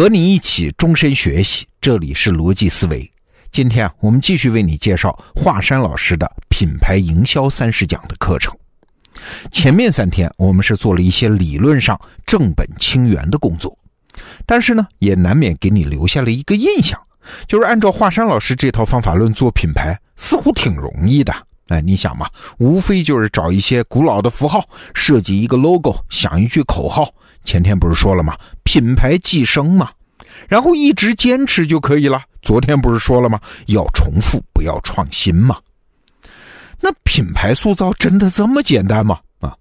和你一起终身学习，这里是逻辑思维。今天，我们继续为你介绍华山老师的品牌营销三十讲的课程。前面三天我们是做了一些理论上正本清源的工作，但是呢，也难免给你留下了一个印象，就是按照华山老师这套方法论做品牌，似乎挺容易的。哎，你想嘛，无非就是找一些古老的符号，设计一个 logo，想一句口号。前天不是说了吗？品牌寄生嘛，然后一直坚持就可以了。昨天不是说了吗？要重复，不要创新嘛。那品牌塑造真的这么简单吗？啊，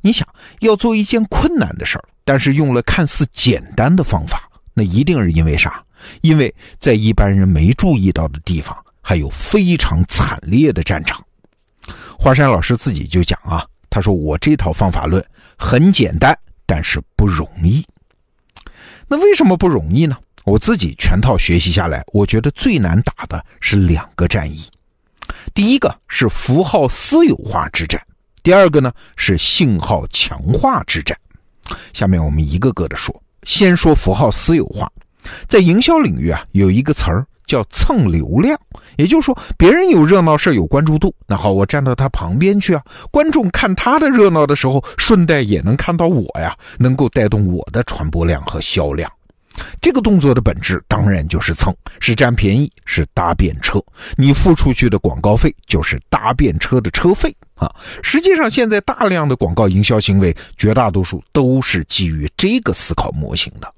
你想要做一件困难的事儿，但是用了看似简单的方法，那一定是因为啥？因为在一般人没注意到的地方，还有非常惨烈的战场。华山老师自己就讲啊，他说我这套方法论很简单，但是不容易。那为什么不容易呢？我自己全套学习下来，我觉得最难打的是两个战役。第一个是符号私有化之战，第二个呢是信号强化之战。下面我们一个个的说，先说符号私有化，在营销领域啊，有一个词儿。叫蹭流量，也就是说，别人有热闹事有关注度，那好，我站到他旁边去啊。观众看他的热闹的时候，顺带也能看到我呀，能够带动我的传播量和销量。这个动作的本质当然就是蹭，是占便宜，是搭便车。你付出去的广告费就是搭便车的车费啊。实际上，现在大量的广告营销行为，绝大多数都是基于这个思考模型的。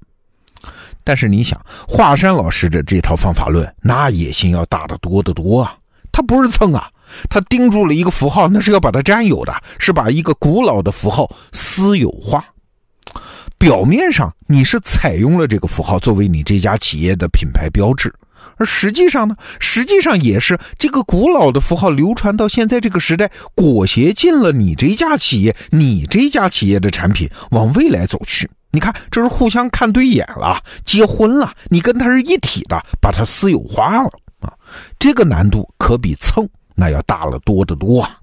但是你想，华山老师的这套方法论，那野心要大得多得多啊！他不是蹭啊，他盯住了一个符号，那是要把它占有的，是把一个古老的符号私有化。表面上你是采用了这个符号作为你这家企业的品牌标志，而实际上呢，实际上也是这个古老的符号流传到现在这个时代，裹挟进了你这家企业，你这家企业的产品往未来走去。你看，这是互相看对眼了，结婚了，你跟他是一体的，把它私有化了啊！这个难度可比蹭那要大了多得多啊！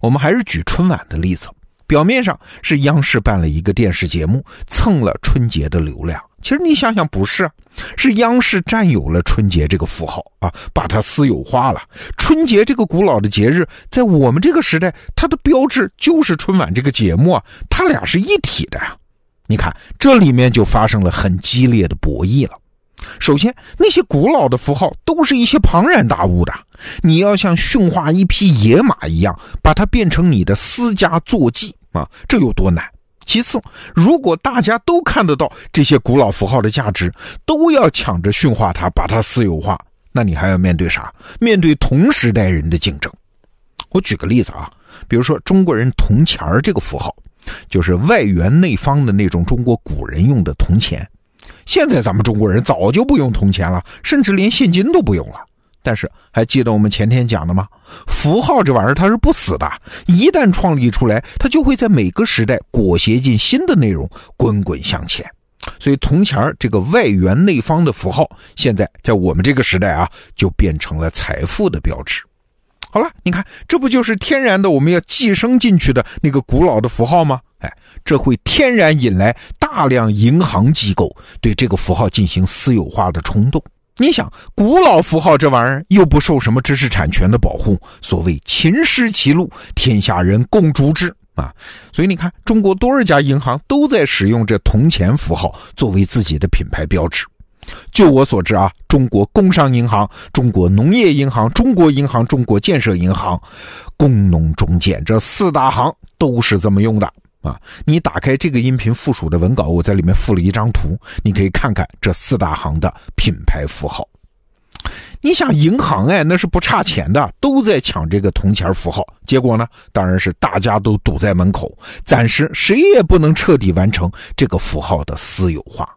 我们还是举春晚的例子，表面上是央视办了一个电视节目，蹭了春节的流量，其实你想想不是，是央视占有了春节这个符号啊，把它私有化了。春节这个古老的节日，在我们这个时代，它的标志就是春晚这个节目啊，它俩是一体的呀。你看，这里面就发生了很激烈的博弈了。首先，那些古老的符号都是一些庞然大物的，你要像驯化一匹野马一样，把它变成你的私家坐骑啊，这有多难？其次，如果大家都看得到这些古老符号的价值，都要抢着驯化它，把它私有化，那你还要面对啥？面对同时代人的竞争。我举个例子啊，比如说中国人铜钱儿这个符号。就是外圆内方的那种中国古人用的铜钱，现在咱们中国人早就不用铜钱了，甚至连现金都不用了。但是还记得我们前天讲的吗？符号这玩意儿它是不死的，一旦创立出来，它就会在每个时代裹挟进新的内容，滚滚向前。所以铜钱儿这个外圆内方的符号，现在在我们这个时代啊，就变成了财富的标志。好了，你看，这不就是天然的我们要寄生进去的那个古老的符号吗？哎，这会天然引来大量银行机构对这个符号进行私有化的冲动。你想，古老符号这玩意儿又不受什么知识产权的保护，所谓秦失其禄，天下人共逐之啊。所以你看，中国多少家银行都在使用这铜钱符号作为自己的品牌标志。就我所知啊，中国工商银行、中国农业银行、中国银行、中国建设银行、工农中建这四大行都是这么用的啊。你打开这个音频附属的文稿，我在里面附了一张图，你可以看看这四大行的品牌符号。你想银行哎，那是不差钱的，都在抢这个铜钱符号。结果呢，当然是大家都堵在门口，暂时谁也不能彻底完成这个符号的私有化。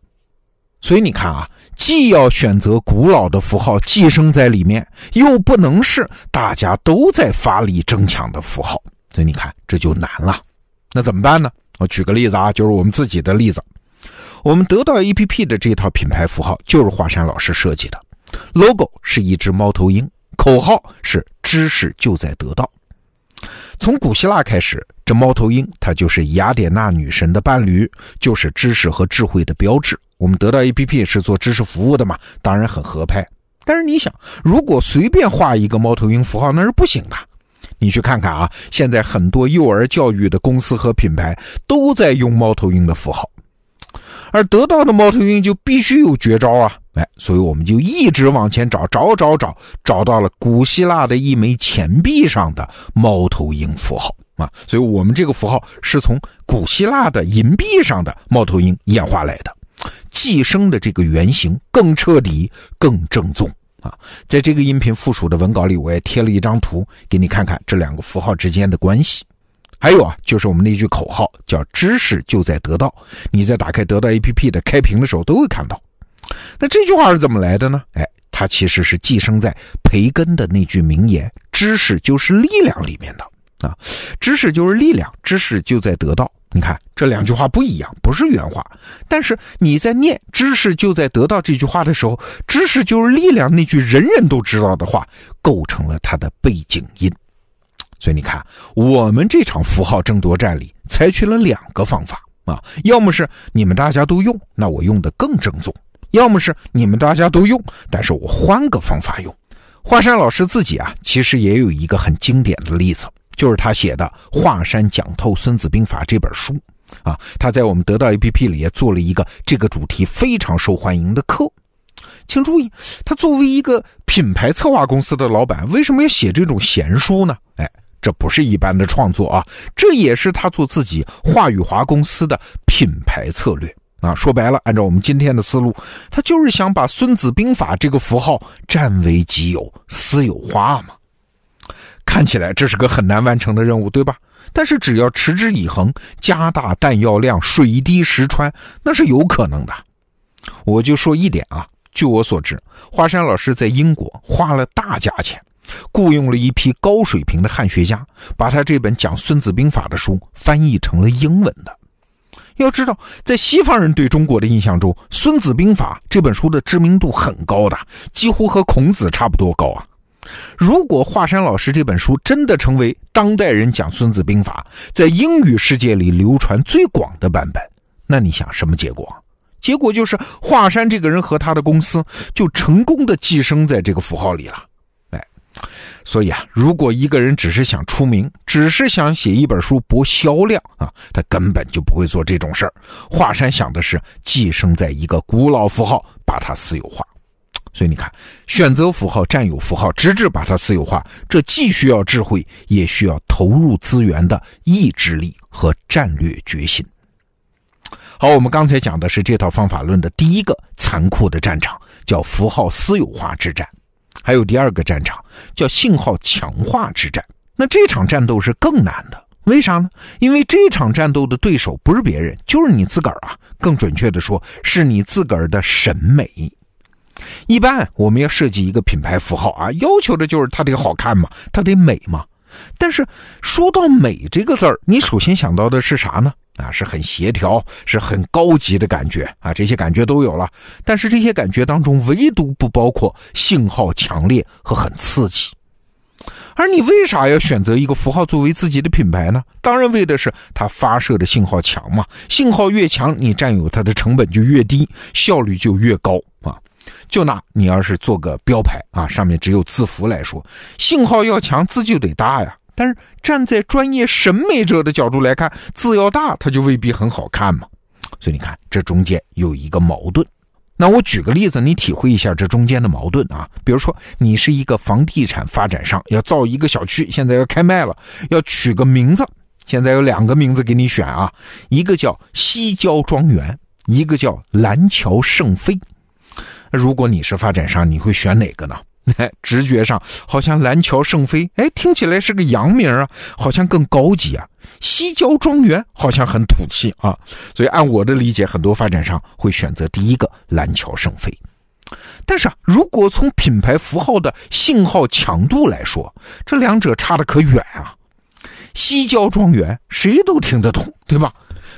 所以你看啊。既要选择古老的符号寄生在里面，又不能是大家都在发力争抢的符号，所以你看这就难了。那怎么办呢？我举个例子啊，就是我们自己的例子。我们得到 APP 的这套品牌符号就是华山老师设计的，logo 是一只猫头鹰，口号是知识就在得到。从古希腊开始，这猫头鹰它就是雅典娜女神的伴侣，就是知识和智慧的标志。我们得到 APP 是做知识服务的嘛，当然很合拍。但是你想，如果随便画一个猫头鹰符号，那是不行的。你去看看啊，现在很多幼儿教育的公司和品牌都在用猫头鹰的符号，而得到的猫头鹰就必须有绝招啊！哎，所以我们就一直往前找，找找找，找到了古希腊的一枚钱币上的猫头鹰符号啊！所以我们这个符号是从古希腊的银币上的猫头鹰演化来的，寄生的这个原型更彻底、更正宗。啊，在这个音频附属的文稿里，我也贴了一张图给你看看这两个符号之间的关系。还有啊，就是我们那句口号叫“知识就在得到”，你在打开得到 APP 的开屏的时候都会看到。那这句话是怎么来的呢？哎，它其实是寄生在培根的那句名言“知识就是力量”里面的啊，“知识就是力量，知识就在得到”。你看这两句话不一样，不是原话，但是你在念“知识就在得到”这句话的时候，“知识就是力量”那句人人都知道的话，构成了它的背景音。所以你看，我们这场符号争夺战里采取了两个方法啊，要么是你们大家都用，那我用的更正宗；要么是你们大家都用，但是我换个方法用。华山老师自己啊，其实也有一个很经典的例子。就是他写的《华山讲透孙子兵法》这本书，啊，他在我们得到 APP 里也做了一个这个主题非常受欢迎的课。请注意，他作为一个品牌策划公司的老板，为什么要写这种闲书呢？哎，这不是一般的创作啊，这也是他做自己华宇华公司的品牌策略啊。说白了，按照我们今天的思路，他就是想把《孙子兵法》这个符号占为己有、私有化嘛。看起来这是个很难完成的任务，对吧？但是只要持之以恒，加大弹药量，水滴石穿，那是有可能的。我就说一点啊，据我所知，华山老师在英国花了大价钱，雇佣了一批高水平的汉学家，把他这本讲《孙子兵法》的书翻译成了英文的。要知道，在西方人对中国的印象中，《孙子兵法》这本书的知名度很高的，几乎和孔子差不多高啊。如果华山老师这本书真的成为当代人讲《孙子兵法》在英语世界里流传最广的版本，那你想什么结果？结果就是华山这个人和他的公司就成功的寄生在这个符号里了。哎，所以啊，如果一个人只是想出名，只是想写一本书博销量啊，他根本就不会做这种事儿。华山想的是寄生在一个古老符号，把它私有化。所以你看，选择符号、占有符号，直至把它私有化，这既需要智慧，也需要投入资源的意志力和战略决心。好，我们刚才讲的是这套方法论的第一个残酷的战场，叫符号私有化之战；还有第二个战场，叫信号强化之战。那这场战斗是更难的，为啥呢？因为这场战斗的对手不是别人，就是你自个儿啊。更准确的说，是你自个儿的审美。一般我们要设计一个品牌符号啊，要求的就是它得好看嘛，它得美嘛。但是说到美这个字儿，你首先想到的是啥呢？啊，是很协调，是很高级的感觉啊，这些感觉都有了。但是这些感觉当中，唯独不包括信号强烈和很刺激。而你为啥要选择一个符号作为自己的品牌呢？当然为的是它发射的信号强嘛，信号越强，你占有它的成本就越低，效率就越高啊。就拿你要是做个标牌啊，上面只有字符来说，信号要强，字就得大呀。但是站在专业审美者的角度来看，字要大，它就未必很好看嘛。所以你看，这中间有一个矛盾。那我举个例子，你体会一下这中间的矛盾啊。比如说，你是一个房地产发展商，要造一个小区，现在要开卖了，要取个名字。现在有两个名字给你选啊，一个叫西郊庄园，一个叫蓝桥圣妃。如果你是发展商，你会选哪个呢？直觉上好像蓝桥圣妃，哎，听起来是个洋名啊，好像更高级啊。西郊庄园好像很土气啊，所以按我的理解，很多发展商会选择第一个蓝桥圣妃。但是，如果从品牌符号的信号强度来说，这两者差的可远啊。西郊庄园谁都听得懂，对吧？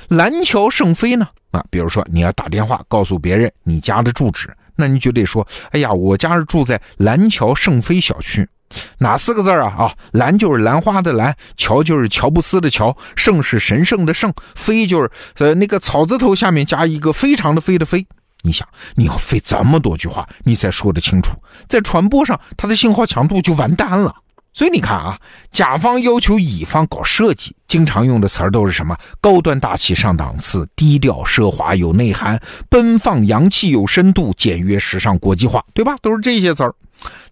蓝桥圣妃呢？啊，比如说你要打电话告诉别人你家的住址。那你就得说，哎呀，我家是住在蓝桥圣妃小区，哪四个字啊？啊，蓝就是兰花的兰，乔就是乔布斯的乔，圣是神圣的圣，妃就是呃那个草字头下面加一个非常的非的飞，你想，你要费这么多句话，你才说得清楚，在传播上，它的信号强度就完蛋了。所以你看啊，甲方要求乙方搞设计，经常用的词儿都是什么？高端大气上档次，低调奢华有内涵，奔放洋气有深度，简约时尚国际化，对吧？都是这些词儿。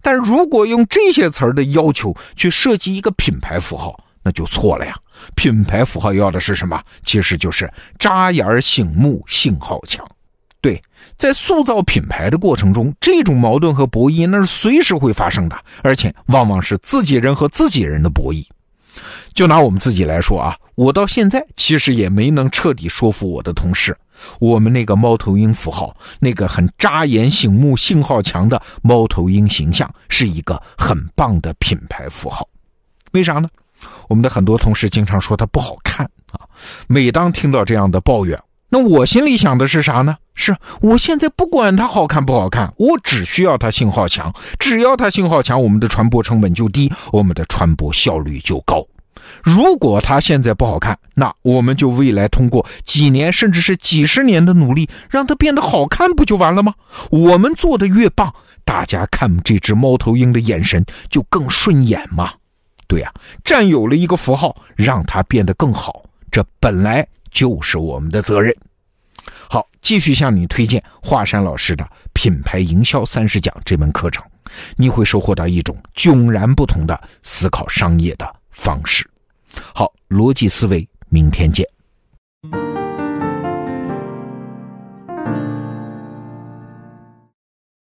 但如果用这些词儿的要求去设计一个品牌符号，那就错了呀。品牌符号要的是什么？其实就是扎眼醒目，信号强。对，在塑造品牌的过程中，这种矛盾和博弈那是随时会发生的，而且往往是自己人和自己人的博弈。就拿我们自己来说啊，我到现在其实也没能彻底说服我的同事，我们那个猫头鹰符号，那个很扎眼醒目、信号强的猫头鹰形象，是一个很棒的品牌符号。为啥呢？我们的很多同事经常说它不好看啊。每当听到这样的抱怨，那我心里想的是啥呢？是我现在不管它好看不好看，我只需要它信号强。只要它信号强，我们的传播成本就低，我们的传播效率就高。如果它现在不好看，那我们就未来通过几年甚至是几十年的努力，让它变得好看，不就完了吗？我们做的越棒，大家看这只猫头鹰的眼神就更顺眼嘛。对呀，占有了一个符号，让它变得更好，这本来就是我们的责任。好，继续向你推荐华山老师的《品牌营销三十讲》这门课程，你会收获到一种迥然不同的思考商业的方式。好，逻辑思维，明天见。